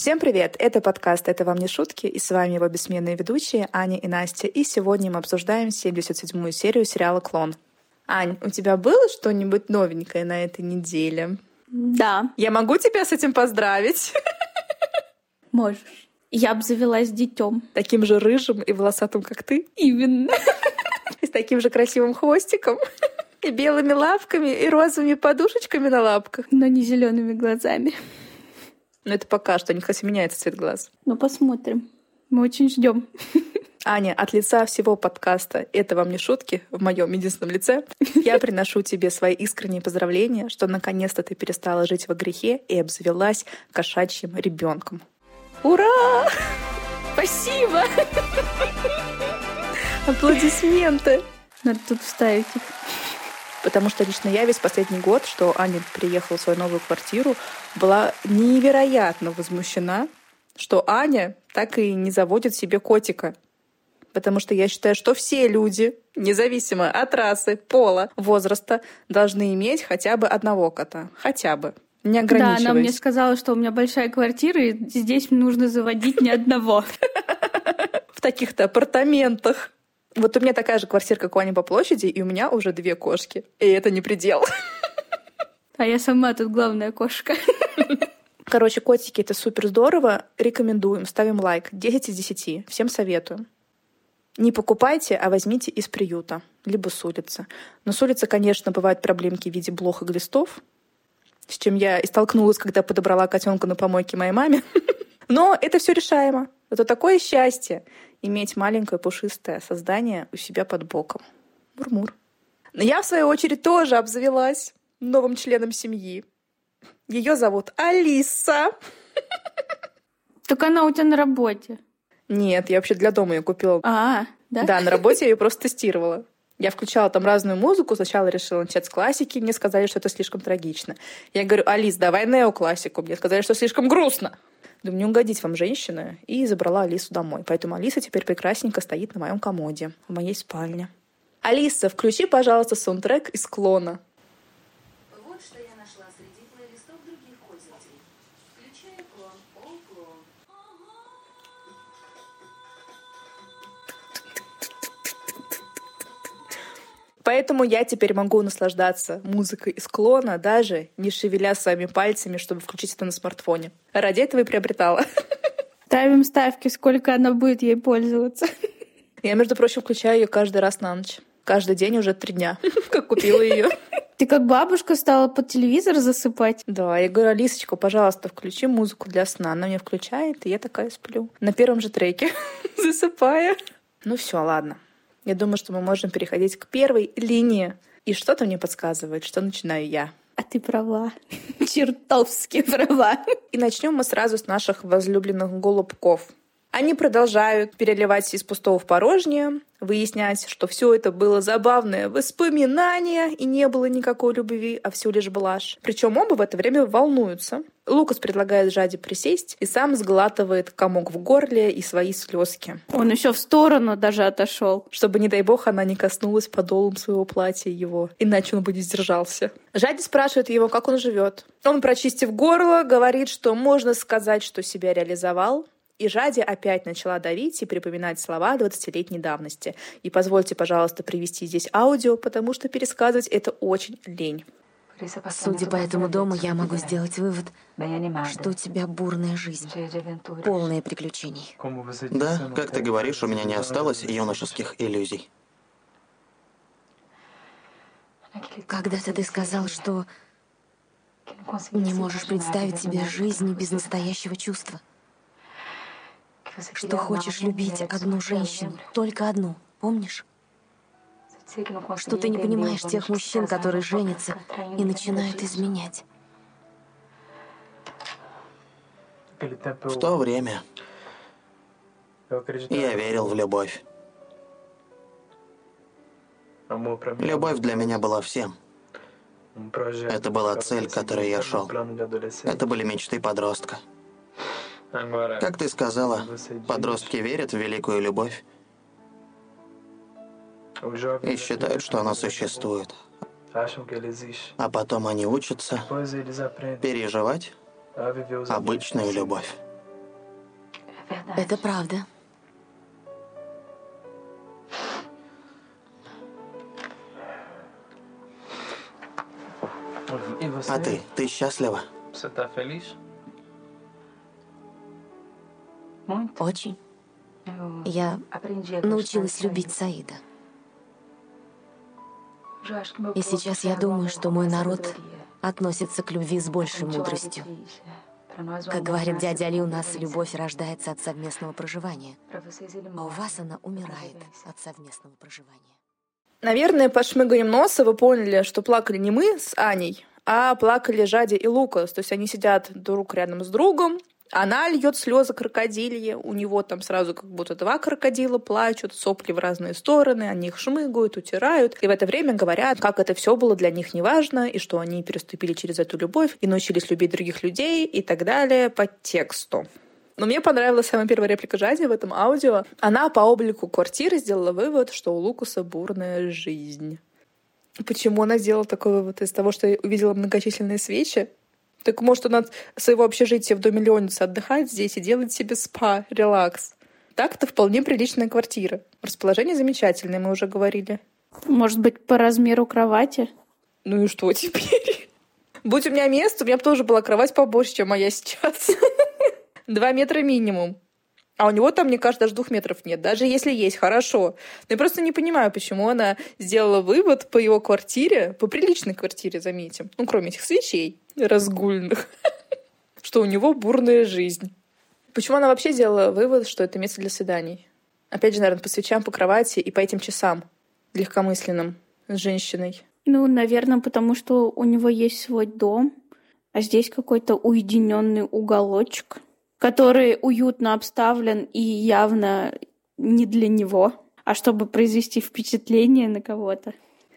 Всем привет! Это подкаст «Это вам не шутки» и с вами его бессменные ведущие Аня и Настя. И сегодня мы обсуждаем 77-ю серию сериала «Клон». Ань, у тебя было что-нибудь новенькое на этой неделе? Да. Я могу тебя с этим поздравить? Можешь. Я обзавелась детем. Таким же рыжим и волосатым, как ты? Именно. И с таким же красивым хвостиком? И белыми лапками, и розовыми подушечками на лапках? Но не зелеными глазами. Но это пока что, не хоть меняется цвет глаз. Ну, посмотрим. Мы очень ждем. Аня, от лица всего подкаста «Это вам не шутки» в моем единственном лице, я приношу тебе свои искренние поздравления, что наконец-то ты перестала жить во грехе и обзавелась кошачьим ребенком. Ура! Спасибо! Аплодисменты! Надо тут вставить их. Потому что лично я весь последний год, что Аня приехала в свою новую квартиру, была невероятно возмущена, что Аня так и не заводит себе котика. Потому что я считаю, что все люди, независимо от расы, пола, возраста, должны иметь хотя бы одного кота. Хотя бы. Не Да, она мне сказала, что у меня большая квартира, и здесь нужно заводить ни одного. В таких-то апартаментах. Вот у меня такая же квартира, как у Ани по площади, и у меня уже две кошки. И это не предел. А я сама тут главная кошка. Короче, котики — это супер здорово. Рекомендуем. Ставим лайк. 10 из 10. Всем советую. Не покупайте, а возьмите из приюта, либо с улицы. Но с улицы, конечно, бывают проблемки в виде блох и глистов, с чем я и столкнулась, когда подобрала котенка на помойке моей маме. Но это все решаемо. Это такое счастье иметь маленькое пушистое создание у себя под боком. Мурмур. Но я, в свою очередь, тоже обзавелась новым членом семьи. Ее зовут Алиса. Так она у тебя на работе. Нет, я вообще для дома ее купила. А, да? Да, на работе я ее просто тестировала. Я включала там разную музыку, сначала решила начать с классики, мне сказали, что это слишком трагично. Я говорю, Алис, давай неоклассику. Мне сказали, что слишком грустно. Думаю, не угодить вам, женщина, и забрала Алису домой. Поэтому Алиса теперь прекрасненько стоит на моем комоде в моей спальне. Алиса, включи, пожалуйста, саундтрек из «Клона». Поэтому я теперь могу наслаждаться музыкой из клона, даже не шевеля своими пальцами, чтобы включить это на смартфоне. Ради этого и приобретала. Ставим ставки, сколько она будет ей пользоваться. Я, между прочим, включаю ее каждый раз на ночь. Каждый день уже три дня, как купила ее. Ты как бабушка стала под телевизор засыпать. Да, я говорю, Алисочка, пожалуйста, включи музыку для сна. Она мне включает, и я такая сплю. На первом же треке, засыпая. Ну все, ладно. Я думаю, что мы можем переходить к первой линии. И что-то мне подсказывает, что начинаю я. А ты права. Чертовски права. И начнем мы сразу с наших возлюбленных голубков. Они продолжают переливать из пустого в порожнее, выяснять, что все это было забавное воспоминание и не было никакой любви, а все лишь блажь. Причем оба в это время волнуются. Лукас предлагает Жаде присесть и сам сглатывает комок в горле и свои слезки. Он еще в сторону даже отошел. Чтобы, не дай бог, она не коснулась подолом своего платья его, иначе он бы не сдержался. Жади спрашивает его, как он живет. Он, прочистив горло, говорит, что можно сказать, что себя реализовал, и Жади опять начала давить и припоминать слова 20-летней давности. И позвольте, пожалуйста, привести здесь аудио, потому что пересказывать это очень лень. Судя по этому дому, я могу сделать вывод, что у тебя бурная жизнь, полная приключений. Да, как ты говоришь, у меня не осталось юношеских иллюзий. Когда-то ты сказал, что не можешь представить себе жизнь без настоящего чувства. Что хочешь любить одну женщину, только одну, помнишь? Что ты не понимаешь тех мужчин, которые женятся и начинают изменять. В то время я верил в любовь. Любовь для меня была всем. Это была цель, к которой я шел. Это были мечты подростка. Как ты сказала, подростки верят в великую любовь и считают, что она существует. А потом они учатся переживать обычную любовь. Это правда. А ты? Ты счастлива? Очень. Я научилась любить Саида. И сейчас я думаю, что мой народ относится к любви с большей мудростью. Как говорит дядя Али, у нас любовь рождается от совместного проживания, а у вас она умирает от совместного проживания. Наверное, по шмыганием носа вы поняли, что плакали не мы с Аней, а плакали Жади и Лукас. То есть они сидят друг рядом с другом, она льет слезы крокодильи, у него там сразу как будто два крокодила плачут, сопли в разные стороны, они их шмыгают, утирают, и в это время говорят, как это все было для них неважно, и что они переступили через эту любовь и научились любить других людей и так далее по тексту. Но мне понравилась самая первая реплика Жади в этом аудио. Она по облику квартиры сделала вывод, что у Лукуса бурная жизнь. Почему она сделала такой вывод? Из того, что увидела многочисленные свечи? Так может он от своего общежития в доме Леоница отдыхает здесь и делает себе спа, релакс. Так-то вполне приличная квартира. Расположение замечательное, мы уже говорили. Может быть, по размеру кровати? Ну и что теперь? Будь у меня место, у меня бы тоже была кровать побольше, чем моя сейчас. Два метра минимум. А у него там, мне кажется, даже двух метров нет. Даже если есть, хорошо. Но я просто не понимаю, почему она сделала вывод по его квартире, по приличной квартире, заметим. Ну, кроме этих свечей разгульных, что у него бурная жизнь. Почему она вообще сделала вывод, что это место для свиданий? Опять же, наверное, по свечам, по кровати и по этим часам легкомысленным с женщиной. Ну, наверное, потому что у него есть свой дом, а здесь какой-то уединенный уголочек который уютно обставлен и явно не для него, а чтобы произвести впечатление на кого-то.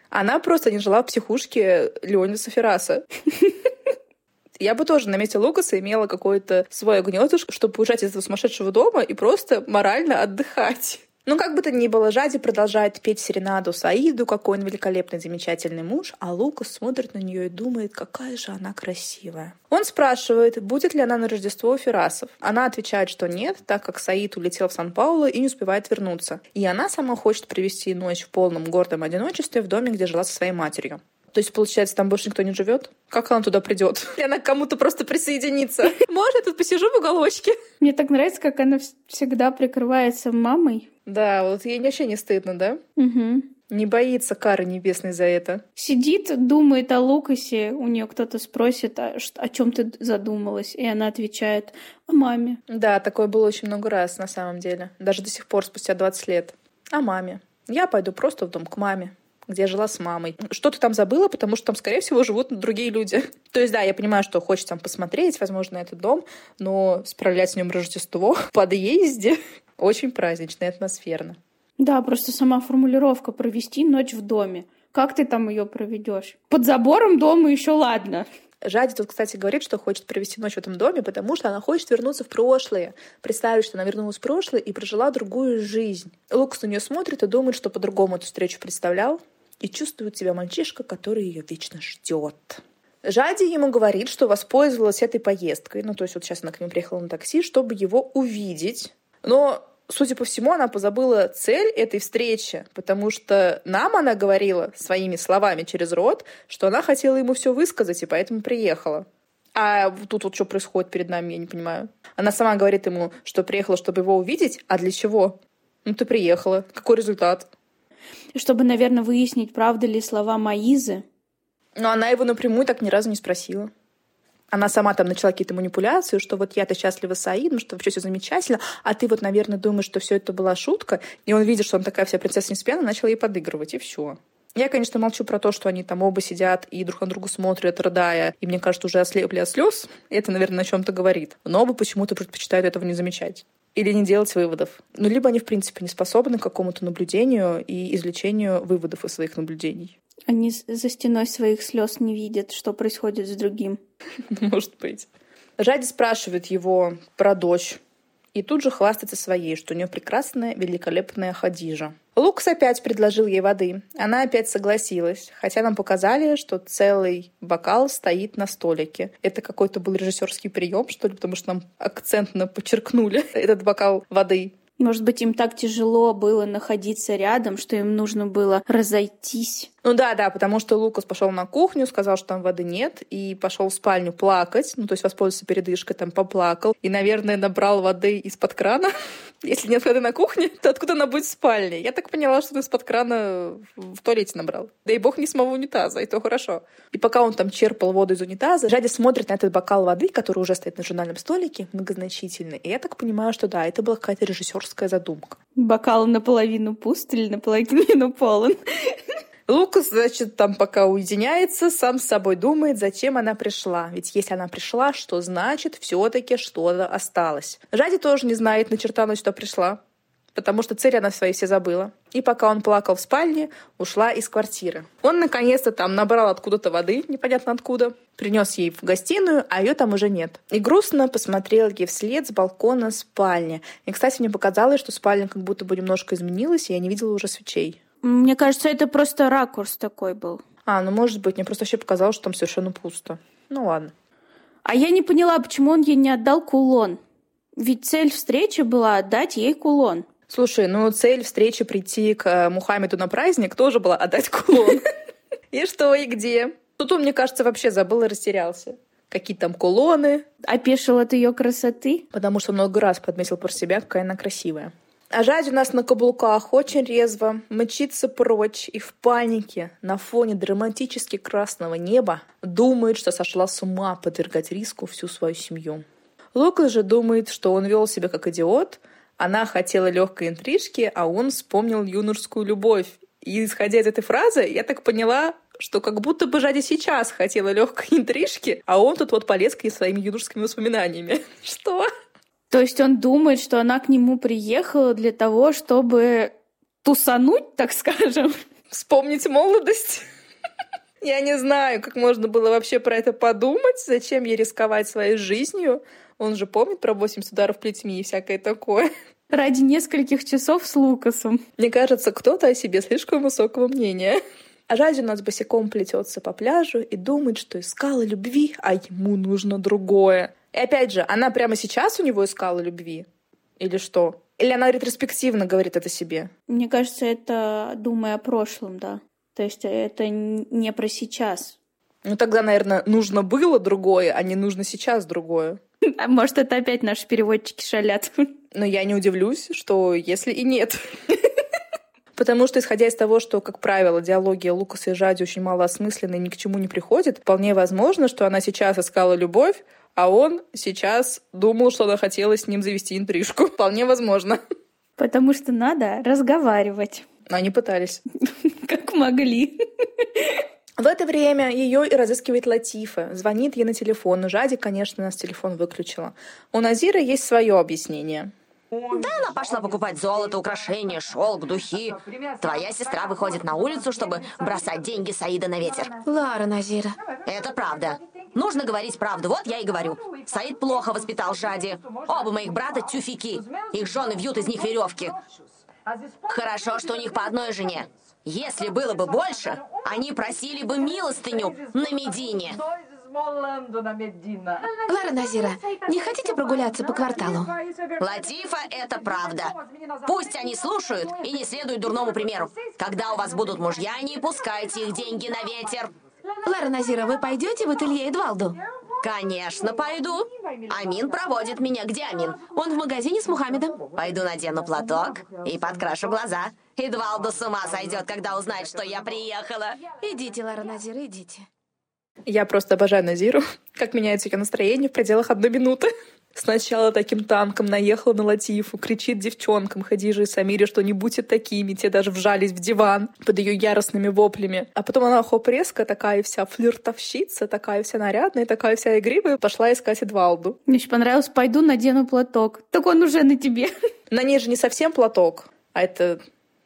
Она просто не жила в психушке Леонида Ферраса. Я бы тоже на месте Лукаса имела какой-то свой гнездышко, чтобы уезжать из этого сумасшедшего дома и просто морально отдыхать. Ну, как бы то ни было, Жади продолжает петь серенаду Саиду, какой он великолепный, замечательный муж, а Лукас смотрит на нее и думает, какая же она красивая. Он спрашивает, будет ли она на Рождество у Ферасов. Она отвечает, что нет, так как Саид улетел в Сан-Пауло и не успевает вернуться. И она сама хочет провести ночь в полном гордом одиночестве в доме, где жила со своей матерью. То есть, получается, там больше никто не живет? Как она туда придет? Или она к кому-то просто присоединится? Может, я тут посижу в уголочке? Мне так нравится, как она всегда прикрывается мамой. Да, вот ей вообще не стыдно, да? Угу. Не боится кары небесной за это. Сидит, думает о Лукасе, у нее кто-то спросит, а, о чем ты задумалась, и она отвечает о маме. Да, такое было очень много раз на самом деле. Даже до сих пор, спустя 20 лет. О маме. Я пойду просто в дом к маме где я жила с мамой. Что ты там забыла, потому что там, скорее всего, живут другие люди. То есть, да, я понимаю, что хочется там посмотреть, возможно, этот дом, но справлять с ним Рождество в подъезде очень празднично и атмосферно. Да, просто сама формулировка провести ночь в доме. Как ты там ее проведешь? Под забором дома еще ладно. Жади тут, кстати, говорит, что хочет провести ночь в этом доме, потому что она хочет вернуться в прошлое. Представить, что она вернулась в прошлое и прожила другую жизнь. Лукас на нее смотрит и думает, что по-другому эту встречу представлял, и чувствует себя мальчишка, который ее вечно ждет. Жади ему говорит, что воспользовалась этой поездкой, ну то есть вот сейчас она к нему приехала на такси, чтобы его увидеть. Но судя по всему, она позабыла цель этой встречи, потому что нам она говорила своими словами через рот, что она хотела ему все высказать, и поэтому приехала. А тут вот что происходит перед нами, я не понимаю. Она сама говорит ему, что приехала, чтобы его увидеть, а для чего? Ну ты приехала. Какой результат? Чтобы, наверное, выяснить, правда ли слова Маизы. Но она его напрямую так ни разу не спросила она сама там начала какие-то манипуляции, что вот я-то счастлива с Аидом, что вообще все замечательно, а ты вот, наверное, думаешь, что все это была шутка, и он видит, что он такая вся принцесса Неспьяна, начал ей подыгрывать, и все. Я, конечно, молчу про то, что они там оба сидят и друг на друга смотрят, рыдая, и мне кажется, уже ослепли от слез. Это, наверное, о чем-то говорит. Но оба почему-то предпочитают этого не замечать или не делать выводов. Ну, либо они, в принципе, не способны к какому-то наблюдению и извлечению выводов из своих наблюдений. Они за стеной своих слез не видят, что происходит с другим. Может быть. Жади спрашивает его про дочь. И тут же хвастается своей, что у нее прекрасная, великолепная Хадижа. Лукас опять предложил ей воды. Она опять согласилась, хотя нам показали, что целый бокал стоит на столике. Это какой-то был режиссерский прием, что ли, потому что нам акцентно подчеркнули этот бокал воды. Может быть, им так тяжело было находиться рядом, что им нужно было разойтись. Ну да, да, потому что Лукас пошел на кухню, сказал, что там воды нет, и пошел в спальню плакать, ну то есть воспользоваться передышкой, там поплакал, и, наверное, набрал воды из-под крана. Если нет воды на кухне, то откуда она будет в спальне? Я так поняла, что он из-под крана в туалете набрал. Да и бог не самого унитаза, и то хорошо. И пока он там черпал воду из унитаза, Жади смотрит на этот бокал воды, который уже стоит на журнальном столике, многозначительный. И я так понимаю, что да, это была какая-то режиссерская задумка. Бокал наполовину пуст или наполовину полон? Лукас, значит, там пока уединяется, сам с собой думает, зачем она пришла. Ведь если она пришла, что значит, все-таки что-то осталось. Жади тоже не знает на чертану, что пришла, потому что цель она свои все забыла. И пока он плакал в спальне, ушла из квартиры. Он наконец-то там набрал откуда-то воды, непонятно откуда, принес ей в гостиную, а ее там уже нет. И грустно посмотрел ей вслед с балкона спальни. И, кстати, мне показалось, что спальня как будто бы немножко изменилась, и я не видела уже свечей. Мне кажется, это просто ракурс такой был. А, ну может быть, мне просто вообще показалось, что там совершенно пусто. Ну ладно. А я не поняла, почему он ей не отдал кулон. Ведь цель встречи была отдать ей кулон. Слушай, ну цель встречи прийти к э, Мухаммеду на праздник тоже была отдать кулон. И что, и где? Тут он, мне кажется, вообще забыл и растерялся. Какие там кулоны. Опешил от ее красоты. Потому что много раз подметил про себя, какая она красивая. А Жадь у нас на каблуках очень резво, мчится прочь и в панике на фоне драматически красного неба думает, что сошла с ума подвергать риску всю свою семью. Лукас же думает, что он вел себя как идиот, она хотела легкой интрижки, а он вспомнил юношескую любовь. И исходя из этой фразы, я так поняла, что как будто бы Жади сейчас хотела легкой интрижки, а он тут вот полез к ней своими юношескими воспоминаниями. Что? То есть он думает, что она к нему приехала для того, чтобы тусануть, так скажем. Вспомнить молодость. Я не знаю, как можно было вообще про это подумать. Зачем ей рисковать своей жизнью? Он же помнит про 80 ударов плетьми и всякое такое. Ради нескольких часов с Лукасом. Мне кажется, кто-то о себе слишком высокого мнения. А Ради у нас босиком плетется по пляжу и думает, что искала любви, а ему нужно другое. И опять же, она прямо сейчас у него искала любви? Или что? Или она ретроспективно говорит это себе? Мне кажется, это думая о прошлом, да. То есть это не про сейчас. Ну тогда, наверное, нужно было другое, а не нужно сейчас другое. А может, это опять наши переводчики шалят. Но я не удивлюсь, что если и нет. Потому что, исходя из того, что, как правило, диалогия Лукаса и Жади очень малоосмысленна и ни к чему не приходит, вполне возможно, что она сейчас искала любовь, а он сейчас думал, что она хотела с ним завести интрижку. Вполне возможно. Потому что надо разговаривать. Они пытались. Как могли. В это время ее и разыскивает Латифа. Звонит ей на телефон. Но Жади, конечно, нас телефон выключила. У Назира есть свое объяснение. Да, она пошла покупать золото, украшения, шелк, духи. Твоя сестра выходит на улицу, чтобы бросать деньги Саида на ветер. Лара Назира. Это правда. Нужно говорить правду, вот я и говорю. Саид плохо воспитал Жади. Оба моих брата тюфики. Их жены вьют из них веревки. Хорошо, что у них по одной жене. Если было бы больше, они просили бы милостыню на Медине. Лара Назира, не хотите прогуляться по кварталу? Латифа, это правда. Пусть они слушают и не следуют дурному примеру. Когда у вас будут мужья, не пускайте их деньги на ветер. Лара Назира, вы пойдете в ателье Эдвалду? Конечно, пойду. Амин проводит меня. Где Амин? Он в магазине с Мухаммедом. Пойду надену платок и подкрашу глаза. Эдвалду с ума сойдет, когда узнает, что я приехала. Идите, Лара Назира, идите. Я просто обожаю Назиру. Как меняется ее настроение в пределах одной минуты. Сначала таким танком наехала на Латифу, кричит девчонкам Хадиже и Самире, что не будьте такими, те даже вжались в диван под ее яростными воплями. А потом она хоп резко, такая вся флиртовщица, такая вся нарядная, такая вся игривая, пошла искать Эдвалду. Мне очень понравилось, пойду надену платок. Так он уже на тебе. На ней же не совсем платок, а это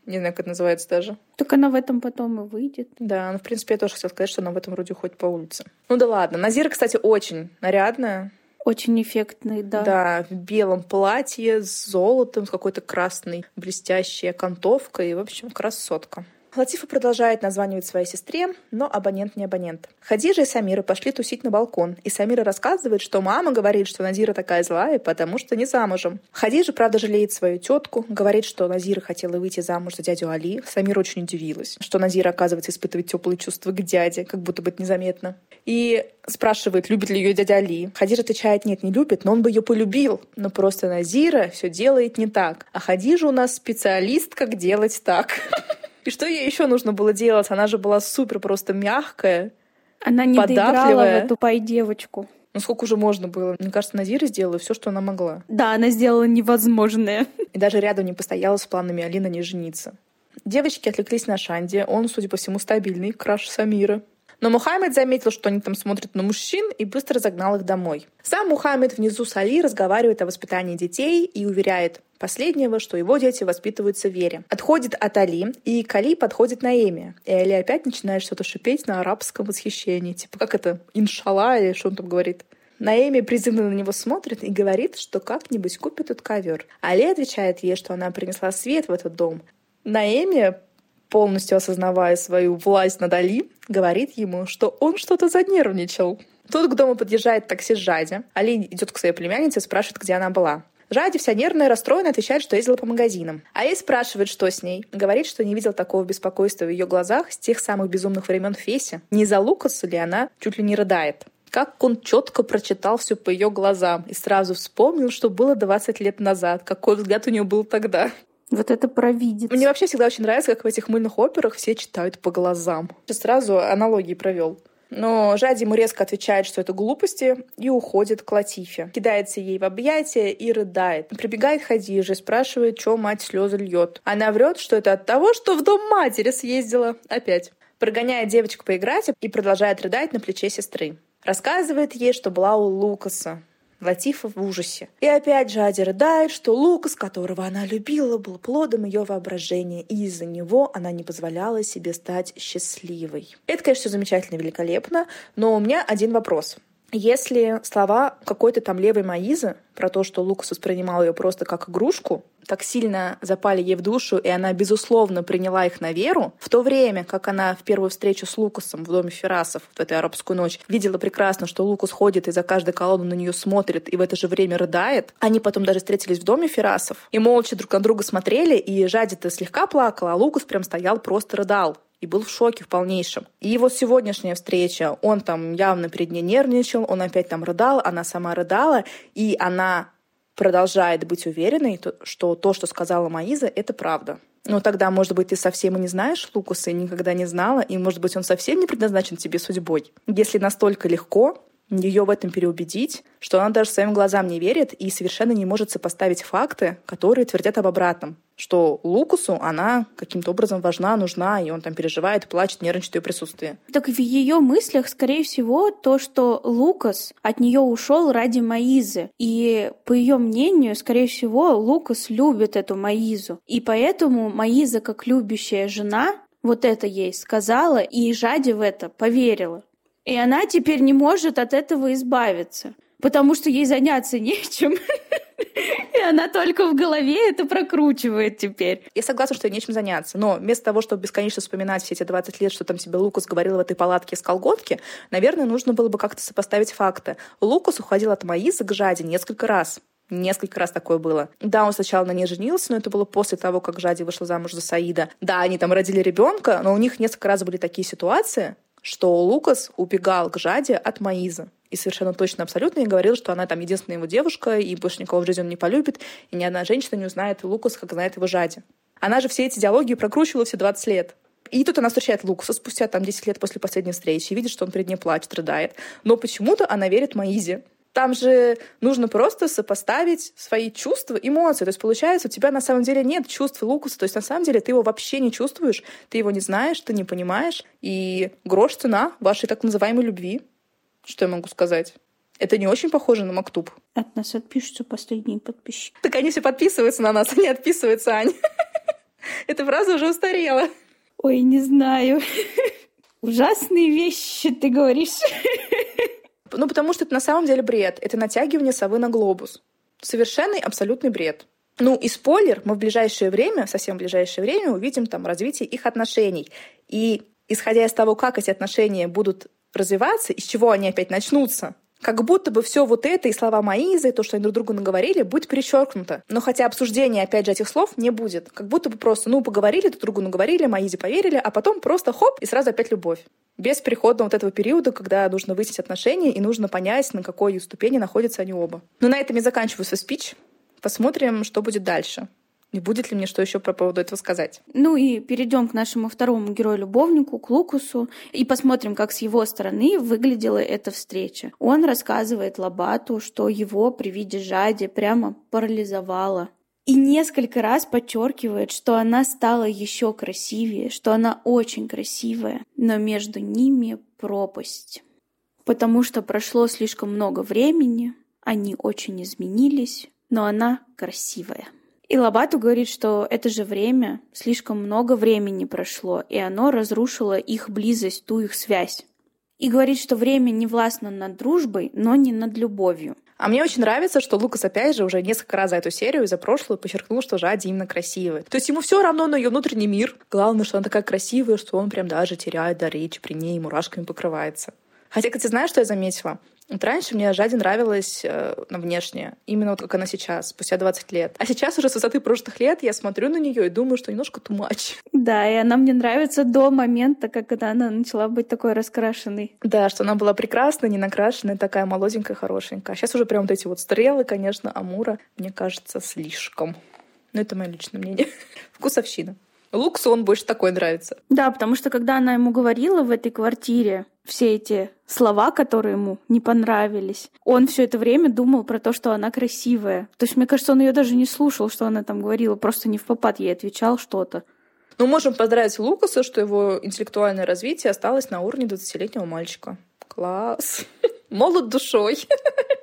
не знаю, как это называется даже. Так она в этом потом и выйдет. Да, ну, в принципе, я тоже хотела сказать, что она в этом вроде ходит по улице. Ну да ладно. Назира, кстати, очень нарядная. Очень эффектный, да. Да, в белом платье с золотом, с какой-то красной блестящей окантовкой. И, в общем, красотка. Латифа продолжает названивать своей сестре, но абонент не абонент. Хадижа и Самира пошли тусить на балкон, и Самира рассказывает, что мама говорит, что Назира такая злая, потому что не замужем. Хадижа, правда, жалеет свою тетку, говорит, что Назира хотела выйти замуж за дядю Али. Самира очень удивилась, что Назира, оказывается, испытывает теплые чувства к дяде, как будто бы это незаметно. И спрашивает, любит ли ее дядя Али. Хадижа отвечает, нет, не любит, но он бы ее полюбил. Но просто Назира все делает не так. А Хадижа у нас специалист, как делать так. И что ей еще нужно было делать? Она же была супер просто мягкая, Она не доиграла в эту пай-девочку. Ну сколько уже можно было? Мне кажется, Назира сделала все, что она могла. Да, она сделала невозможное. И даже рядом не постояла с планами Алина не жениться. Девочки отвлеклись на Шанди. Он, судя по всему, стабильный, краш Самира. Но Мухаммед заметил, что они там смотрят на мужчин и быстро загнал их домой. Сам Мухаммед внизу с Али разговаривает о воспитании детей и уверяет последнего, что его дети воспитываются в вере. Отходит от Али, и к Али подходит Наэми. И Али опять начинает что-то шипеть на арабском восхищении. Типа, как это, иншалла или что он там говорит. Наэми призывно на него смотрит и говорит, что как-нибудь купит тут ковер. Али отвечает ей, что она принесла свет в этот дом. Наэми полностью осознавая свою власть над Али, говорит ему, что он что-то занервничал. Тут к дому подъезжает такси Жади. Али идет к своей племяннице и спрашивает, где она была. Жади вся нервная, расстроена, отвечает, что ездила по магазинам. А ей спрашивает, что с ней. Говорит, что не видел такого беспокойства в ее глазах с тех самых безумных времен Феси. Не за Лукаса ли она чуть ли не рыдает. Как он четко прочитал все по ее глазам и сразу вспомнил, что было 20 лет назад, какой взгляд у нее был тогда. Вот это провидец. Мне вообще всегда очень нравится, как в этих мыльных операх все читают по глазам. Сразу аналогии провел. Но Жади ему резко отвечает, что это глупости, и уходит к Латифе. Кидается ей в объятия и рыдает. Прибегает Хадижа спрашивает, что мать слезы льет. Она врет, что это от того, что в дом матери съездила. Опять. Прогоняет девочку поиграть и продолжает рыдать на плече сестры. Рассказывает ей, что была у Лукаса. Латифа в ужасе. И опять же Ади рыдает, что Лукас, которого она любила, был плодом ее воображения, и из-за него она не позволяла себе стать счастливой. Это, конечно, все замечательно и великолепно, но у меня один вопрос. Если слова какой-то там левой Маизы про то, что Лукас воспринимал ее просто как игрушку, так сильно запали ей в душу, и она, безусловно, приняла их на веру, в то время, как она в первую встречу с Лукасом в доме Ферасов в эту арабскую ночь видела прекрасно, что Лукас ходит и за каждой колонну на нее смотрит, и в это же время рыдает, они потом даже встретились в доме Ферасов, и молча друг на друга смотрели, и Жади-то слегка плакала, а Лукас прям стоял, просто рыдал и был в шоке в полнейшем. И вот сегодняшняя встреча, он там явно перед ней нервничал, он опять там рыдал, она сама рыдала, и она продолжает быть уверенной, что то, что сказала Маиза, это правда. Но тогда, может быть, ты совсем и не знаешь Лукаса и никогда не знала, и, может быть, он совсем не предназначен тебе судьбой. Если настолько легко, ее в этом переубедить, что она даже своим глазам не верит и совершенно не может сопоставить факты, которые твердят об обратном. Что Лукусу она каким-то образом важна, нужна, и он там переживает, плачет, нервничает ее присутствие. Так в ее мыслях, скорее всего, то, что Лукас от нее ушел ради Маизы. И по ее мнению, скорее всего, Лукас любит эту Маизу. И поэтому Маиза, как любящая жена, вот это ей сказала, и Жади в это поверила. И она теперь не может от этого избавиться, потому что ей заняться нечем. И она только в голове это прокручивает теперь. Я согласна, что ей нечем заняться. Но вместо того, чтобы бесконечно вспоминать все эти 20 лет, что там тебе Лукас говорил в этой палатке с колготки, наверное, нужно было бы как-то сопоставить факты. Лукас уходил от Маизы к Жаде несколько раз. Несколько раз такое было. Да, он сначала на ней женился, но это было после того, как Жади вышла замуж за Саида. Да, они там родили ребенка, но у них несколько раз были такие ситуации, что Лукас убегал к Жаде от Маизы. И совершенно точно, абсолютно, и говорил, что она там единственная его девушка, и больше никого в жизни он не полюбит, и ни одна женщина не узнает Лукас, как знает его Жаде. Она же все эти диалоги прокручивала все 20 лет. И тут она встречает Лукаса спустя там 10 лет после последней встречи и видит, что он перед ней плачет, рыдает. Но почему-то она верит Маизе. Там же нужно просто сопоставить свои чувства, эмоции. То есть получается, у тебя на самом деле нет чувств Лукаса. То есть на самом деле ты его вообще не чувствуешь, ты его не знаешь, ты не понимаешь. И грош цена вашей так называемой любви. Что я могу сказать? Это не очень похоже на Мактуб. От нас отпишутся последние подписчики. Так они все подписываются на нас, они отписываются, Ань. Эта фраза уже устарела. Ой, не знаю. Ужасные вещи ты говоришь. Ну, потому что это на самом деле бред. Это натягивание совы на глобус. Совершенный абсолютный бред. Ну и спойлер, мы в ближайшее время, совсем в ближайшее время увидим там развитие их отношений. И исходя из того, как эти отношения будут развиваться, из чего они опять начнутся, как будто бы все вот это и слова Маизы, и то, что они друг другу наговорили, будет перечеркнуто. Но хотя обсуждения, опять же, этих слов не будет. Как будто бы просто, ну, поговорили, друг другу наговорили, Маизе поверили, а потом просто хоп, и сразу опять любовь. Без перехода вот этого периода, когда нужно выяснить отношения и нужно понять, на какой ступени находятся они оба. Но на этом я заканчиваю свой спич. Посмотрим, что будет дальше. И будет ли мне что еще по поводу этого сказать? Ну и перейдем к нашему второму герою-любовнику, к Лукусу, и посмотрим, как с его стороны выглядела эта встреча. Он рассказывает Лабату, что его при виде Жади прямо парализовало. И несколько раз подчеркивает, что она стала еще красивее, что она очень красивая, но между ними пропасть. Потому что прошло слишком много времени, они очень изменились, но она красивая. И Лабату говорит, что это же время, слишком много времени прошло, и оно разрушило их близость, ту их связь. И говорит, что время не властно над дружбой, но не над любовью. А мне очень нравится, что Лукас опять же уже несколько раз за эту серию и за прошлую подчеркнул, что Жади именно красивая. То есть ему все равно на ее внутренний мир. Главное, что она такая красивая, что он прям даже теряет до речи при ней мурашками покрывается. Хотя, кстати, знаешь, что я заметила? Вот раньше мне Жади нравилась э, внешне, именно вот как она сейчас, спустя 20 лет. А сейчас уже с высоты прошлых лет я смотрю на нее и думаю, что немножко тумач. Да, и она мне нравится до момента, когда она начала быть такой раскрашенной. Да, что она была прекрасная, не накрашенная, такая молоденькая, хорошенькая. А сейчас уже прям вот эти вот стрелы, конечно, Амура, мне кажется, слишком. Но это мое личное мнение. Вкусовщина. Луксу он больше такой нравится. Да, потому что когда она ему говорила в этой квартире все эти слова, которые ему не понравились, он все это время думал про то, что она красивая. То есть, мне кажется, он ее даже не слушал, что она там говорила, просто не в попад ей отвечал что-то. Ну, можем поздравить Лукаса, что его интеллектуальное развитие осталось на уровне 20-летнего мальчика. Класс. Молод душой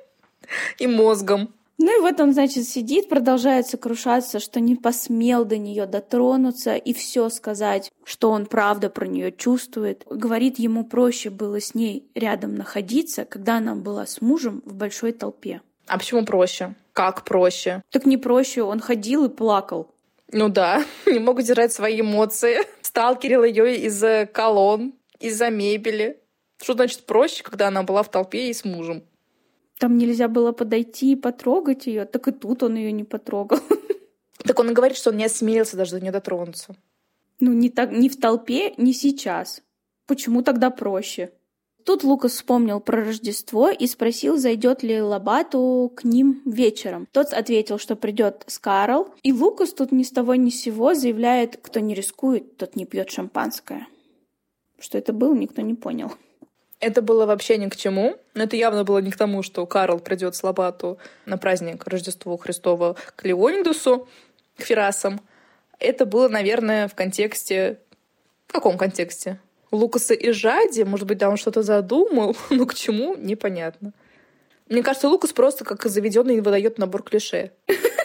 и мозгом. Ну и вот он, значит, сидит, продолжает сокрушаться, что не посмел до нее дотронуться и все сказать, что он правда про нее чувствует. Говорит, ему проще было с ней рядом находиться, когда она была с мужем в большой толпе. А почему проще? Как проще? Так не проще, он ходил и плакал. Ну да, не мог держать свои эмоции. Сталкерил ее из колонн, из-за мебели. Что значит проще, когда она была в толпе и с мужем? Там нельзя было подойти и потрогать ее, так и тут он ее не потрогал. Так он и говорит, что он не осмелился даже до нее дотронуться. Ну, не, так, не в толпе, не сейчас. Почему тогда проще? Тут Лукас вспомнил про Рождество и спросил, зайдет ли Лабату к ним вечером. Тот ответил, что придет с Карл. И Лукас тут ни с того ни с сего заявляет, кто не рискует, тот не пьет шампанское. Что это было, никто не понял. Это было вообще ни к чему. Но это явно было не к тому, что Карл придет с Лобату на праздник Рождества Христова к Леониндусу, к Ферасам. Это было, наверное, в контексте... В каком контексте? Лукаса и Жади, может быть, да, он что-то задумал, но к чему, непонятно. Мне кажется, Лукас просто как заведенный выдает набор клише.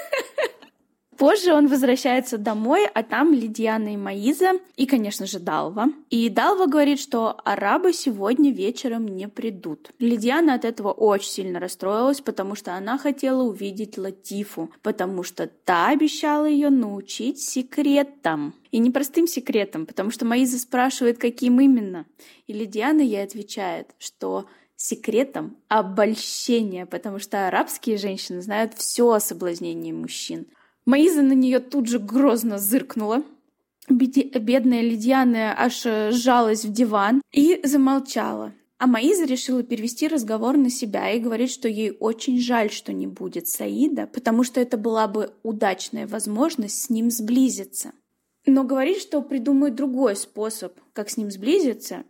Позже он возвращается домой, а там Лидиана и Маиза, и, конечно же, Далва. И Далва говорит, что арабы сегодня вечером не придут. Лидиана от этого очень сильно расстроилась, потому что она хотела увидеть Латифу, потому что та обещала ее научить секретам. И не простым секретам, потому что Маиза спрашивает, каким именно. И Лидиана ей отвечает, что секретом обольщения, потому что арабские женщины знают все о соблазнении мужчин. Маиза на нее тут же грозно зыркнула. Бедная Лидиана аж э, сжалась в диван и замолчала. А Маиза решила перевести разговор на себя и говорит, что ей очень жаль, что не будет Саида, потому что это была бы удачная возможность с ним сблизиться. Но говорит, что придумает другой способ, как с ним сблизиться,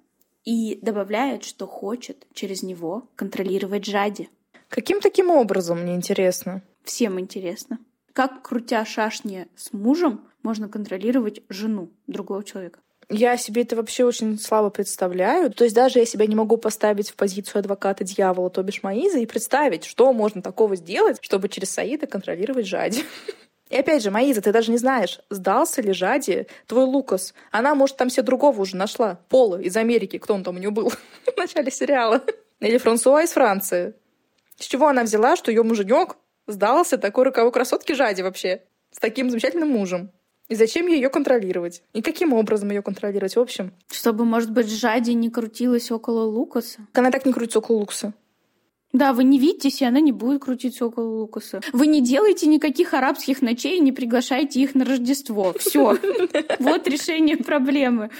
и добавляет, что хочет через него контролировать Жади. Каким таким образом, мне интересно? Всем интересно. Как, крутя шашни с мужем, можно контролировать жену другого человека? Я себе это вообще очень слабо представляю. То есть даже я себя не могу поставить в позицию адвоката дьявола, то бишь Маиза, и представить, что можно такого сделать, чтобы через Саида контролировать Жади. И опять же, Маиза, ты даже не знаешь, сдался ли Жади твой Лукас. Она, может, там себе другого уже нашла. Пола из Америки, кто он там у нее был в начале сериала. Или Франсуа из Франции. С чего она взяла, что ее муженек сдался такой роковой красотке Жаде вообще? С таким замечательным мужем. И зачем ее контролировать? И каким образом ее контролировать, в общем? Чтобы, может быть, Жади не крутилась около Лукаса. Она так не крутится около Лукаса. Да, вы не видитесь, и она не будет крутиться около Лукаса. Вы не делаете никаких арабских ночей и не приглашаете их на Рождество. Все. Вот решение проблемы.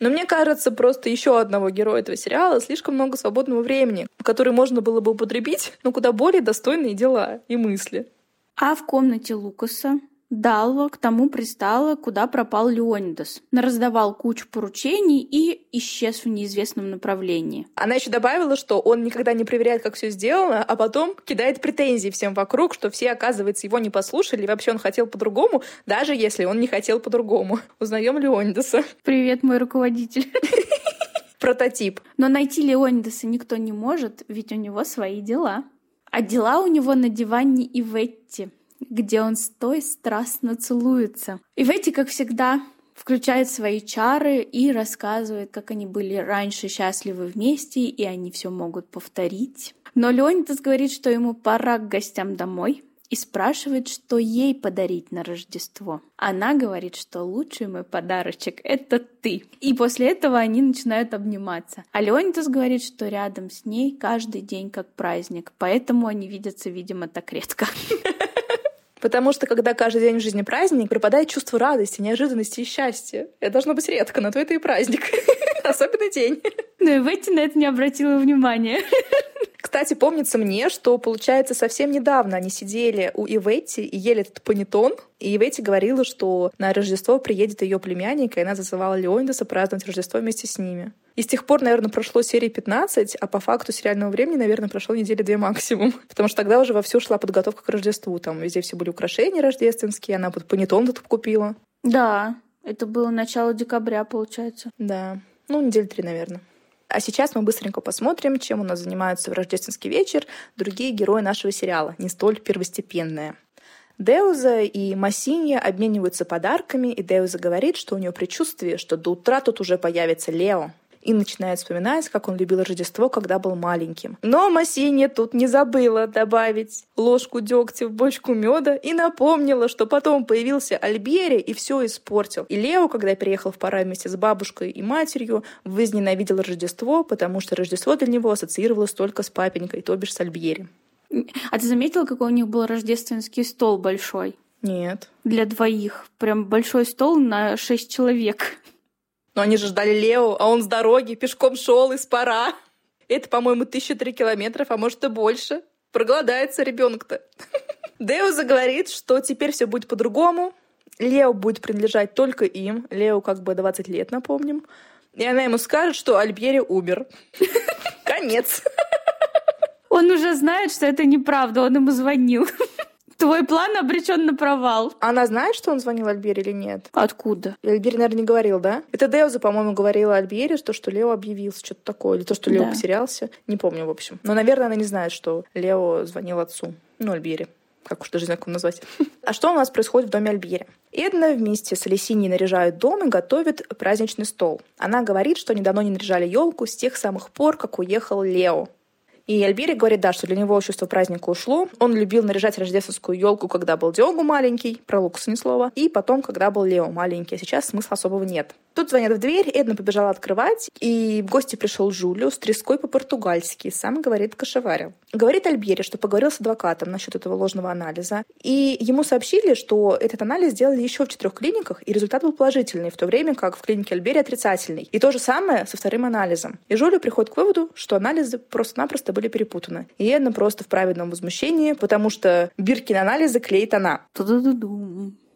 Но мне кажется, просто еще одного героя этого сериала слишком много свободного времени, который можно было бы употребить, но куда более достойные дела и мысли. А в комнате Лукаса Далва к тому пристала, куда пропал Леонидас. Нараздавал кучу поручений и исчез в неизвестном направлении. Она еще добавила, что он никогда не проверяет, как все сделано, а потом кидает претензии всем вокруг, что все, оказывается, его не послушали, и вообще он хотел по-другому, даже если он не хотел по-другому. Узнаем Леонидаса. Привет, мой руководитель. Прототип. Но найти Леонидаса никто не может, ведь у него свои дела. А дела у него на диване и Ветти где он с той страстно целуется. И Ветти, как всегда, включает свои чары и рассказывает, как они были раньше счастливы вместе, и они все могут повторить. Но Леонидас говорит, что ему пора к гостям домой, и спрашивает, что ей подарить на Рождество. Она говорит, что лучший мой подарочек — это ты. И после этого они начинают обниматься. А Леонидас говорит, что рядом с ней каждый день как праздник, поэтому они видятся, видимо, так редко. Потому что когда каждый день в жизни праздник, пропадает чувство радости, неожиданности и счастья. Это должно быть редко, но то это и праздник. Особенный день. Ну и Ветти на это не обратила внимания. Кстати, помнится мне, что, получается, совсем недавно они сидели у Иветти и ели этот панетон, и Иветти говорила, что на Рождество приедет ее племянник, и она зазывала Леонидаса праздновать Рождество вместе с ними. И с тех пор, наверное, прошло серии 15, а по факту сериального времени, наверное, прошло недели две максимум. Потому что тогда уже вовсю шла подготовка к Рождеству. Там везде все были украшения рождественские, она под панетон тут купила. Да, это было начало декабря, получается. Да, ну, недели три, наверное. А сейчас мы быстренько посмотрим, чем у нас занимаются в рождественский вечер другие герои нашего сериала, не столь первостепенные. Деуза и Массинья обмениваются подарками, и Деуза говорит, что у нее предчувствие, что до утра тут уже появится Лео и начинает вспоминать, как он любил Рождество, когда был маленьким. Но Массинья тут не забыла добавить ложку дегтя в бочку меда и напомнила, что потом появился Альбери и все испортил. И Лео, когда переехал в Парай вместе с бабушкой и матерью, возненавидел Рождество, потому что Рождество для него ассоциировалось только с папенькой, то бишь с Альбери. А ты заметила, какой у них был рождественский стол большой? Нет. Для двоих. Прям большой стол на шесть человек. Но они же ждали Лео, а он с дороги пешком шел из пора. Это, по-моему, тысяча три километров, а может и больше. Проголодается ребенок-то. Деуза говорит, что теперь все будет по-другому. Лео будет принадлежать только им. Лео как бы 20 лет, напомним. И она ему скажет, что Альбери умер. Конец. Он уже знает, что это неправда, он ему звонил. Твой план обречен на провал. Она знает, что он звонил Альбере или нет? Откуда? Альбери, наверное, не говорил, да? Это Деуза, по-моему, говорила Альбере, что, что Лео объявился, что-то такое. Или то, что Лео да. потерялся. Не помню, в общем. Но, наверное, она не знает, что Лео звонил отцу. Ну, Альбере как уж даже знаю, как его назвать. А что у нас происходит в доме Альбери? Эдна вместе с Алисиней наряжают дом и готовит праздничный стол. Она говорит, что они давно не наряжали елку с тех самых пор, как уехал Лео. И Альбери говорит, да, что для него чувство праздника ушло. Он любил наряжать рождественскую елку, когда был Диогу маленький, про Лукаса ни слова, и потом, когда был Лео маленький. А сейчас смысла особого нет. Тут звонят в дверь, Эдна побежала открывать, и в гости пришел Жулио с треской по-португальски, сам говорит кошеварил. Говорит Альбери, что поговорил с адвокатом насчет этого ложного анализа, и ему сообщили, что этот анализ сделали еще в четырех клиниках, и результат был положительный, в то время как в клинике Альбери отрицательный. И то же самое со вторым анализом. И Жулио приходит к выводу, что анализы просто-напросто были перепутаны. И Эдна просто в праведном возмущении, потому что Биркин анализы клеит она.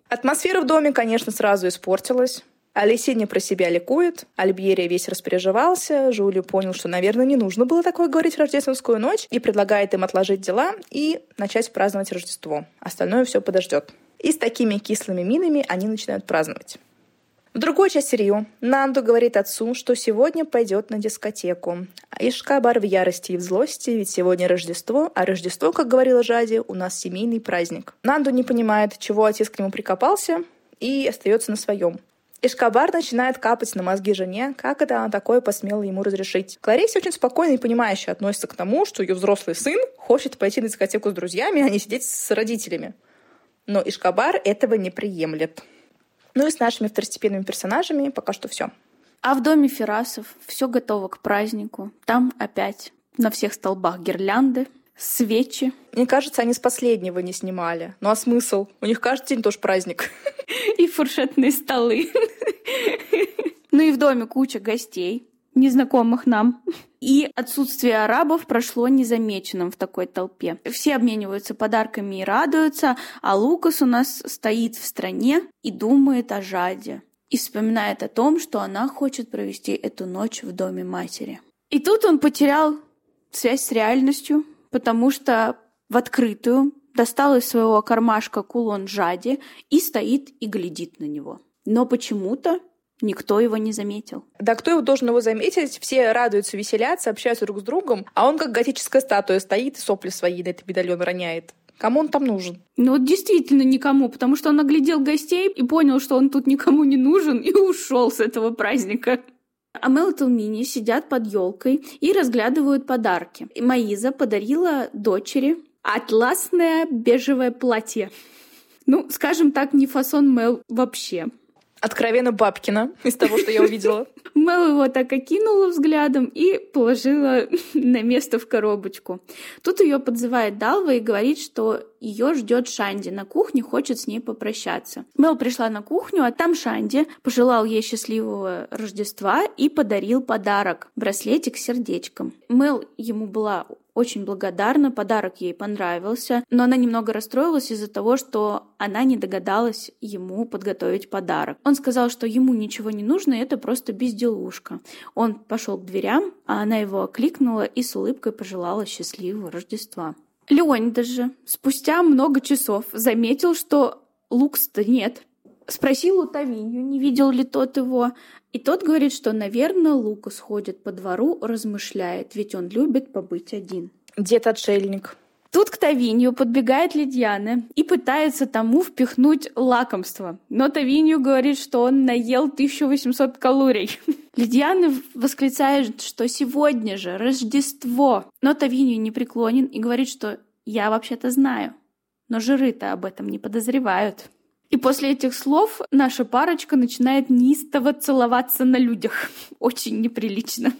Атмосфера в доме, конечно, сразу испортилась. Алисиня про себя ликует, Альбьери весь распереживался, Жулю понял, что, наверное, не нужно было такое говорить в рождественскую ночь, и предлагает им отложить дела и начать праздновать Рождество. Остальное все подождет. И с такими кислыми минами они начинают праздновать. В другой части Рио Нанду говорит отцу, что сегодня пойдет на дискотеку. Ишкабар в ярости и в злости, ведь сегодня Рождество, а Рождество, как говорила Жади, у нас семейный праздник. Нанду не понимает, чего отец к нему прикопался, и остается на своем. Эшкабар начинает капать на мозги жене, как это она такое посмела ему разрешить. Кларисе очень спокойно и понимающе относится к тому, что ее взрослый сын хочет пойти на дискотеку с друзьями, а не сидеть с родителями. Но Ишкабар этого не приемлет. Ну и с нашими второстепенными персонажами пока что все. А в доме Ферасов все готово к празднику. Там опять на всех столбах гирлянды, свечи. Мне кажется, они с последнего не снимали. Ну а смысл? У них каждый день тоже праздник. И фуршетные столы. Ну и в доме куча гостей, незнакомых нам. И отсутствие арабов прошло незамеченным в такой толпе. Все обмениваются подарками и радуются, а Лукас у нас стоит в стране и думает о Жаде. И вспоминает о том, что она хочет провести эту ночь в доме матери. И тут он потерял связь с реальностью, потому что в открытую достал из своего кармашка кулон Жади и стоит и глядит на него. Но почему-то Никто его не заметил. Да кто его должен его заметить? Все радуются, веселятся, общаются друг с другом, а он как готическая статуя стоит и сопли свои на этот медальон роняет. Кому он там нужен? Ну вот действительно никому, потому что он оглядел гостей и понял, что он тут никому не нужен и ушел с этого праздника. А и Талмини сидят под елкой и разглядывают подарки. И Маиза подарила дочери атласное бежевое платье. Ну, скажем так, не фасон Мел вообще откровенно бабкина из того, что я увидела. Мэл его так окинула взглядом и положила на место в коробочку. Тут ее подзывает Далва и говорит, что ее ждет Шанди на кухне, хочет с ней попрощаться. Мэл пришла на кухню, а там Шанди пожелал ей счастливого Рождества и подарил подарок – браслетик с сердечком. Мэл ему была очень благодарна, подарок ей понравился, но она немного расстроилась из-за того, что она не догадалась ему подготовить подарок. Он сказал, что ему ничего не нужно, это просто безделушка. Он пошел к дверям, а она его окликнула и с улыбкой пожелала счастливого Рождества. Леонид же спустя много часов заметил, что Лукс-то нет. Спросил у Тавинью, не видел ли тот его, и тот говорит, что, наверное, Лукас ходит по двору, размышляет, ведь он любит побыть один. Дед-отшельник. Тут к Тавинью подбегает Лидьяна и пытается тому впихнуть лакомство. Но Тавинью говорит, что он наел 1800 калорий. Лидьяна восклицает, что сегодня же Рождество. Но Тавинью не преклонен и говорит, что я вообще-то знаю. Но жиры-то об этом не подозревают. И после этих слов наша парочка начинает неистово целоваться на людях. Очень неприлично.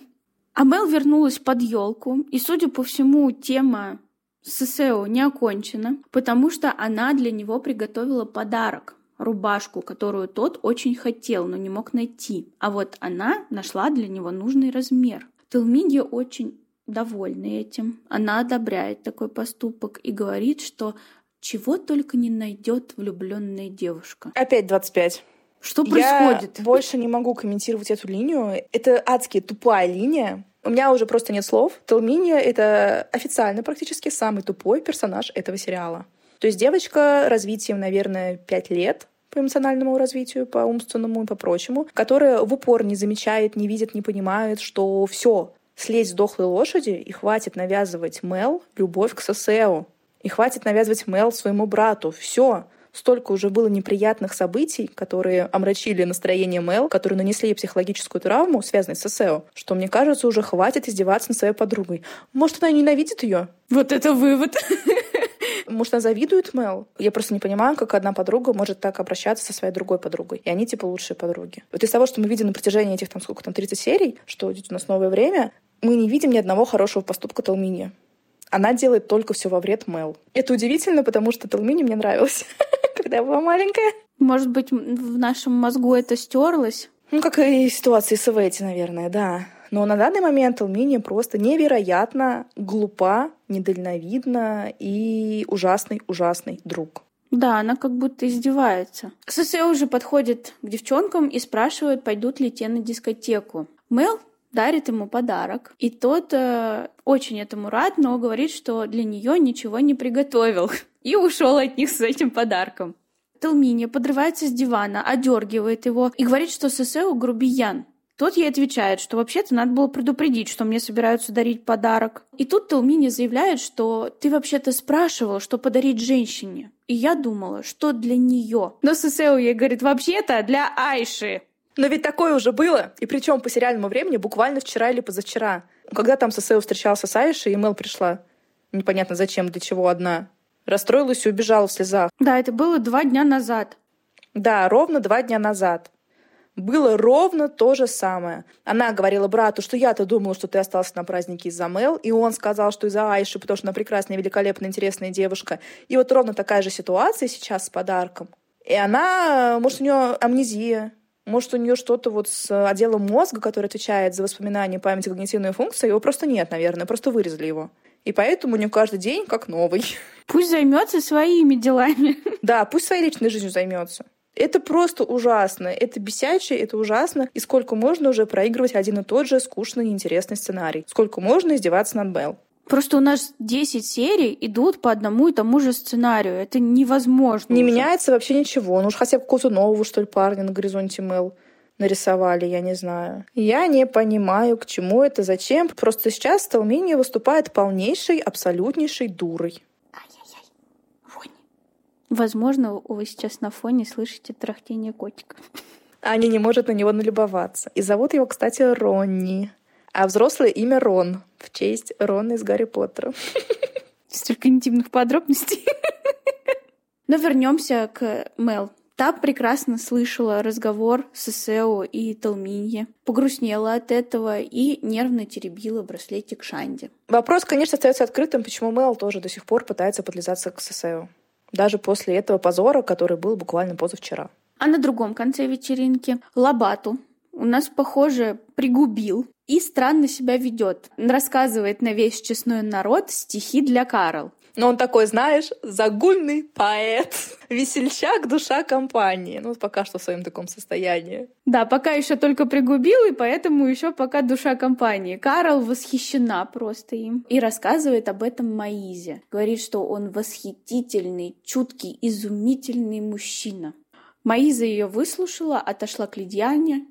Амел вернулась под елку, и, судя по всему, тема с Сео не окончена, потому что она для него приготовила подарок рубашку, которую тот очень хотел, но не мог найти. А вот она нашла для него нужный размер. Телмиги очень довольна этим. Она одобряет такой поступок и говорит, что чего только не найдет влюбленная девушка. Опять 25. Что происходит? Я больше не могу комментировать эту линию. Это адски тупая линия. У меня уже просто нет слов. Телминия — это официально практически самый тупой персонаж этого сериала. То есть девочка развитием, наверное, 5 лет, по эмоциональному развитию, по умственному и по прочему, которая в упор не замечает, не видит, не понимает, что все, слезть с дохлой лошади и хватит навязывать Мел любовь к Сосео. И хватит навязывать Мел своему брату. Все. Столько уже было неприятных событий, которые омрачили настроение Мел, которые нанесли ей психологическую травму, связанную с Сео, что, мне кажется, уже хватит издеваться над своей подругой. Может, она ненавидит ее? Вот это вывод. Может, она завидует Мел? Я просто не понимаю, как одна подруга может так обращаться со своей другой подругой. И они, типа, лучшие подруги. Вот из того, что мы видим на протяжении этих, там, сколько там, 30 серий, что идет у нас новое время, мы не видим ни одного хорошего поступка Талмини она делает только все во вред Мел. Это удивительно, потому что Талмини мне нравилась, когда я была маленькая. Может быть, в нашем мозгу это стерлось? Ну, как и ситуации с Эвети, наверное, да. Но на данный момент Талмини просто невероятно глупа, недальновидна и ужасный-ужасный друг. Да, она как будто издевается. Сосе уже подходит к девчонкам и спрашивает, пойдут ли те на дискотеку. Мел дарит ему подарок. И тот э, очень этому рад, но говорит, что для нее ничего не приготовил. И ушел от них с этим подарком. Телминия подрывается с дивана, одергивает его и говорит, что Сесео грубиян. Тот ей отвечает, что вообще-то надо было предупредить, что мне собираются дарить подарок. И тут Телмини заявляет, что ты вообще-то спрашивал, что подарить женщине. И я думала, что для нее. Но Сесео ей говорит, вообще-то для Айши. Но ведь такое уже было, и причем по сериальному времени буквально вчера или позавчера. Когда там Сосео встречался с Айшей, и Мел пришла. Непонятно зачем, для чего одна. Расстроилась и убежала в слезах. Да, это было два дня назад. Да, ровно два дня назад. Было ровно то же самое. Она говорила брату, что я-то думала, что ты остался на празднике из-за Мел, и он сказал, что из-за Айши, потому что она прекрасная, великолепная, интересная девушка. И вот ровно такая же ситуация сейчас с подарком. И она, может, у нее амнезия, может, у нее что-то вот с отделом мозга, который отвечает за воспоминания, память и когнитивные функции, его просто нет, наверное, просто вырезали его. И поэтому у нее каждый день как новый. Пусть займется своими делами. Да, пусть своей личной жизнью займется. Это просто ужасно. Это бесячее, это ужасно. И сколько можно уже проигрывать один и тот же скучный, неинтересный сценарий? Сколько можно издеваться над Белл? Просто у нас 10 серий идут по одному и тому же сценарию. Это невозможно. Не уже. меняется вообще ничего. Ну уж хотя бы какого-то нового, что ли, парня на горизонте Мэл нарисовали, я не знаю. Я не понимаю, к чему это, зачем. Просто сейчас Сталмини выступает полнейшей, абсолютнейшей дурой. Возможно, вы сейчас на фоне слышите трахтение котика. Аня не может на него налюбоваться. И зовут его, кстати, Ронни. А взрослое имя Рон честь Рона из Гарри Поттера. Столько интимных подробностей. Но вернемся к Мел. Та прекрасно слышала разговор с Сео и Талминье, погрустнела от этого и нервно теребила браслетик Шанди. Вопрос, конечно, остается открытым, почему Мел тоже до сих пор пытается подлизаться к Сесео. Даже после этого позора, который был буквально позавчера. А на другом конце вечеринки Лабату у нас, похоже, пригубил и странно себя ведет. Рассказывает на весь честной народ стихи для Карл. Но он такой, знаешь, загульный поэт, весельчак, душа компании. Ну, пока что в своем таком состоянии. Да, пока еще только пригубил, и поэтому еще пока душа компании. Карл восхищена просто им и рассказывает об этом Маизе. Говорит, что он восхитительный, чуткий, изумительный мужчина. Маиза ее выслушала, отошла к Лидиане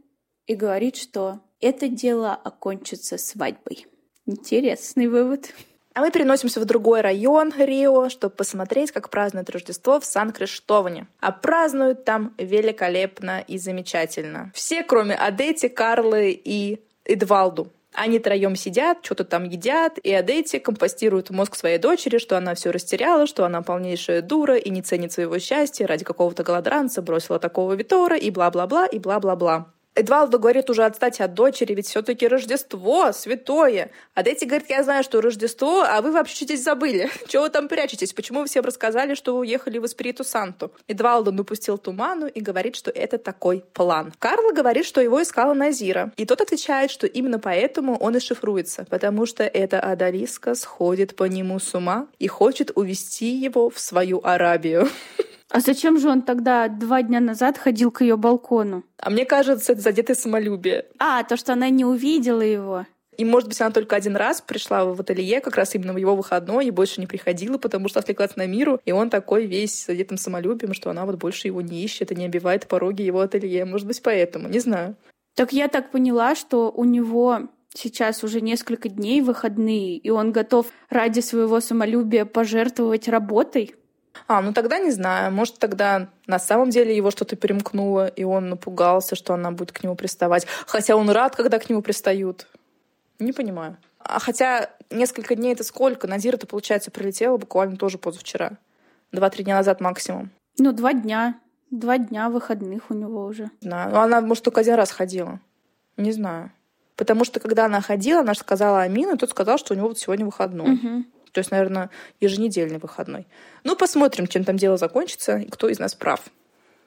и говорит, что это дело окончится свадьбой. Интересный вывод. А мы переносимся в другой район Рио, чтобы посмотреть, как празднуют Рождество в Сан-Криштоване. А празднуют там великолепно и замечательно. Все, кроме Адети, Карлы и Эдвалду. Они троем сидят, что-то там едят, и Адетти компостирует мозг своей дочери, что она все растеряла, что она полнейшая дура и не ценит своего счастья ради какого-то голодранца, бросила такого Витора и бла-бла-бла и бла-бла-бла. Эдвалдо говорит уже отстать от дочери, ведь все-таки Рождество, святое. А Дети говорит, я знаю, что Рождество, а вы вообще здесь забыли. Чего вы там прячетесь? Почему вы всем рассказали, что вы уехали в Эспириту Санту? Эдвалдо напустил туману и говорит, что это такой план. Карло говорит, что его искала Назира. И тот отвечает, что именно поэтому он и шифруется, потому что эта Адалиска сходит по нему с ума и хочет увести его в свою Арабию. А зачем же он тогда два дня назад ходил к ее балкону? А мне кажется, это задетое самолюбие. А, то, что она не увидела его. И, может быть, она только один раз пришла в ателье, как раз именно в его выходной, и больше не приходила, потому что отвлеклась на миру, и он такой весь задетым самолюбием, что она вот больше его не ищет и не обивает пороги его ателье. Может быть, поэтому, не знаю. Так я так поняла, что у него сейчас уже несколько дней выходные, и он готов ради своего самолюбия пожертвовать работой. А, ну тогда не знаю. Может, тогда на самом деле его что-то перемкнуло, и он напугался, что она будет к нему приставать. Хотя он рад, когда к нему пристают. Не понимаю. А хотя несколько дней это сколько? Назир это, получается, прилетела буквально тоже позавчера. Два-три дня назад максимум. Ну, два дня. Два дня выходных у него уже. Да. Ну, она, может, только один раз ходила. Не знаю. Потому что, когда она ходила, она сказала Амину, и тот сказал, что у него вот сегодня выходной. Угу. То есть, наверное, еженедельный выходной. Ну, посмотрим, чем там дело закончится и кто из нас прав.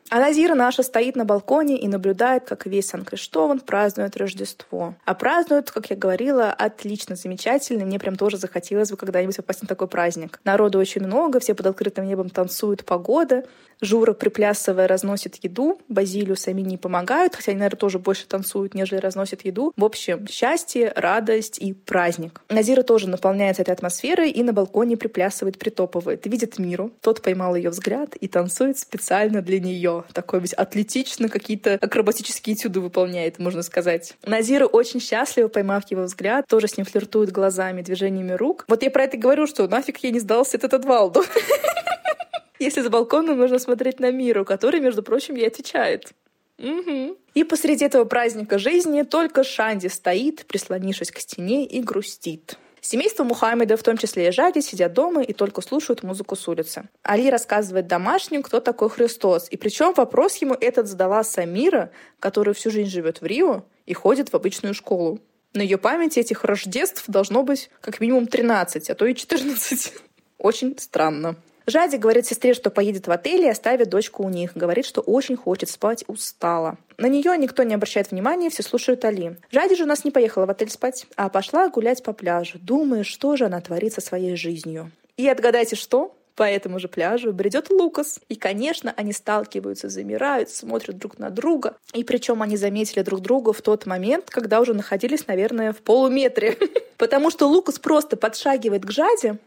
А Назира наша стоит на балконе и наблюдает, как весь Сан-Криштован празднует Рождество. А празднуют, как я говорила, отлично, замечательно. Мне прям тоже захотелось бы когда-нибудь попасть на такой праздник. Народу очень много, все под открытым небом танцуют, погода. Жура, приплясывая, разносит еду. Базилию сами не помогают, хотя они, наверное, тоже больше танцуют, нежели разносят еду. В общем, счастье, радость и праздник. Назира тоже наполняется этой атмосферой и на балконе приплясывает, притопывает. Видит миру. Тот поймал ее взгляд и танцует специально для нее такой весь атлетично, какие-то акробатические этюды выполняет, можно сказать. Назира очень счастлива, поймав его взгляд, тоже с ним флиртует глазами, движениями рук. Вот я про это говорю, что нафиг я не сдался этот Эдвалду. Если с балкона можно смотреть на Миру, который, между прочим, ей отвечает. Угу. И посреди этого праздника жизни только Шанди стоит, прислонившись к стене и грустит. Семейство Мухаммеда, в том числе и Жади, сидят дома и только слушают музыку с улицы. Али рассказывает домашним, кто такой Христос. И причем вопрос ему этот задала Самира, которая всю жизнь живет в Рио и ходит в обычную школу. На ее памяти этих рождеств должно быть как минимум 13, а то и 14. Очень странно. Жади говорит сестре, что поедет в отель и оставит дочку у них. Говорит, что очень хочет спать, устала. На нее никто не обращает внимания, все слушают Али. Жади же у нас не поехала в отель спать, а пошла гулять по пляжу, думая, что же она творит со своей жизнью. И отгадайте, что? По этому же пляжу бредет Лукас. И, конечно, они сталкиваются, замирают, смотрят друг на друга. И причем они заметили друг друга в тот момент, когда уже находились, наверное, в полуметре. Потому что Лукас просто подшагивает к Жаде,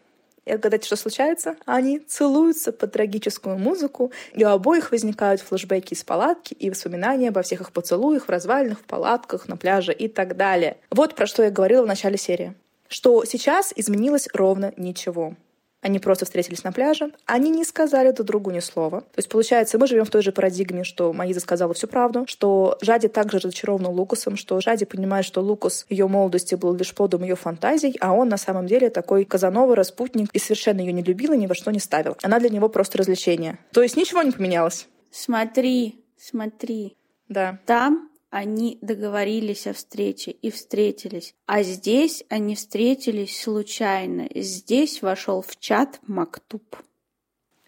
и отгадайте, что случается? Они целуются под трагическую музыку, и у обоих возникают флешбеки из палатки и воспоминания обо всех их поцелуях в развалинах, в палатках, на пляже и так далее. Вот про что я говорила в начале серии. Что сейчас изменилось ровно ничего. Они просто встретились на пляже. Они не сказали друг другу ни слова. То есть, получается, мы живем в той же парадигме, что Маиза сказала всю правду, что Жади также разочарована Лукасом, что Жади понимает, что Лукас ее молодости был лишь плодом ее фантазий, а он на самом деле такой Казанова, распутник, и совершенно ее не любил и ни во что не ставил. Она для него просто развлечение. То есть ничего не поменялось. Смотри, смотри. Да. Там они договорились о встрече и встретились. А здесь они встретились случайно. Здесь вошел в чат Мактуб.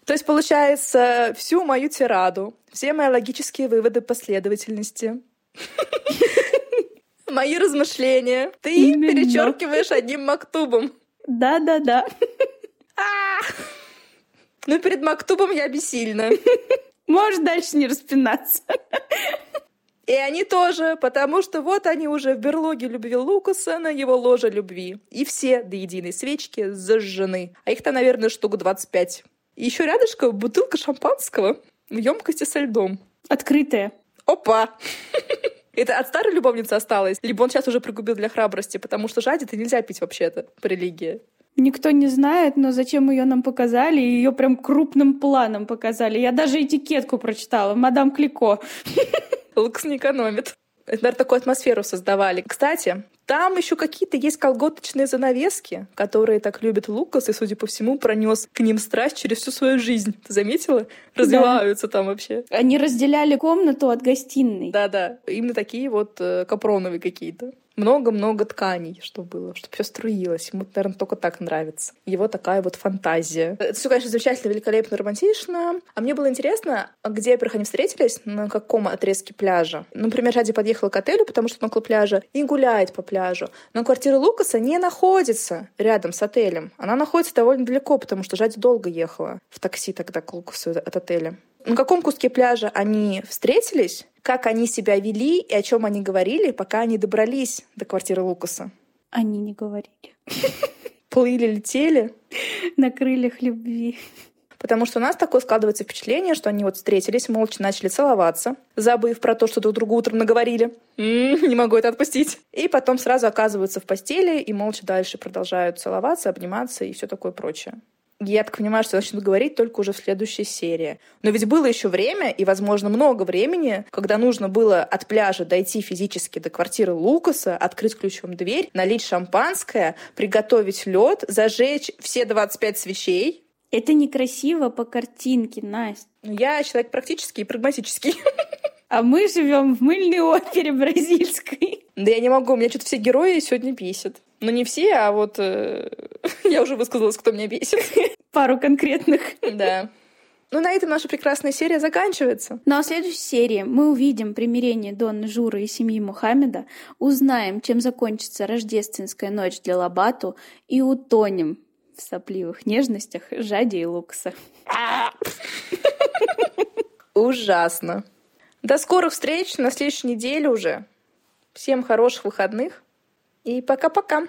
То есть, получается, всю мою тираду, все мои логические выводы последовательности, мои размышления ты перечеркиваешь одним мактубом. Да-да-да. Ну, перед мактубом я бессильна. Можешь дальше не распинаться. И они тоже, потому что вот они уже в берлоге любви Лукаса на его ложе любви. И все до единой свечки зажжены. А их там, наверное, штук 25. И еще рядышком бутылка шампанского в емкости со льдом. Открытая. Опа! Это от старой любовницы осталось? Либо он сейчас уже пригубил для храбрости, потому что жадит и нельзя пить вообще-то по религии. Никто не знает, но зачем ее нам показали, ее прям крупным планом показали. Я даже этикетку прочитала. Мадам Клико. Лукс не экономит. Наверное, такую атмосферу создавали. Кстати, там еще какие-то есть колготочные занавески, которые так любит Лукас, и, судя по всему, пронес к ним страсть через всю свою жизнь. Ты заметила? Развиваются да. там вообще. Они разделяли комнату от гостиной. Да-да. Именно такие вот э, капроновые какие-то много-много тканей, что было, чтобы все струилось. Ему, наверное, только так нравится. Его такая вот фантазия. Это все, конечно, замечательно, великолепно, романтично. А мне было интересно, где, во-первых, они встретились, на каком отрезке пляжа. Например, Жади подъехала к отелю, потому что он около пляжа, и гуляет по пляжу. Но квартира Лукаса не находится рядом с отелем. Она находится довольно далеко, потому что Жади долго ехала в такси тогда к Лукасу от отеля. На каком куске пляжа они встретились, как они себя вели и о чем они говорили, пока они добрались до квартиры Лукаса. Они не говорили. Плыли, летели. На крыльях любви. Потому что у нас такое складывается впечатление, что они вот встретились, молча начали целоваться, забыв про то, что друг другу утром наговорили. М-м, не могу это отпустить. И потом сразу оказываются в постели и молча дальше продолжают целоваться, обниматься и все такое прочее. Я так понимаю, что начнут говорить только уже в следующей серии. Но ведь было еще время, и, возможно, много времени, когда нужно было от пляжа дойти физически до квартиры Лукаса, открыть ключом дверь, налить шампанское, приготовить лед, зажечь все 25 свечей. Это некрасиво по картинке, Настя. Ну, я человек практический и прагматический. А мы живем в мыльной опере бразильской. Да я не могу, меня что-то все герои сегодня бесят. Ну, не все, а вот э, я уже высказалась, кто меня бесит. Пару конкретных. Да. Ну, на этом наша прекрасная серия заканчивается. Ну, а в следующей серии мы увидим примирение Донны Журы и семьи Мухаммеда, узнаем, чем закончится рождественская ночь для Лабату и утонем в сопливых нежностях Жади и Лукаса. Ужасно. До скорых встреч на следующей неделе уже. Всем хороших выходных. И пока-пока.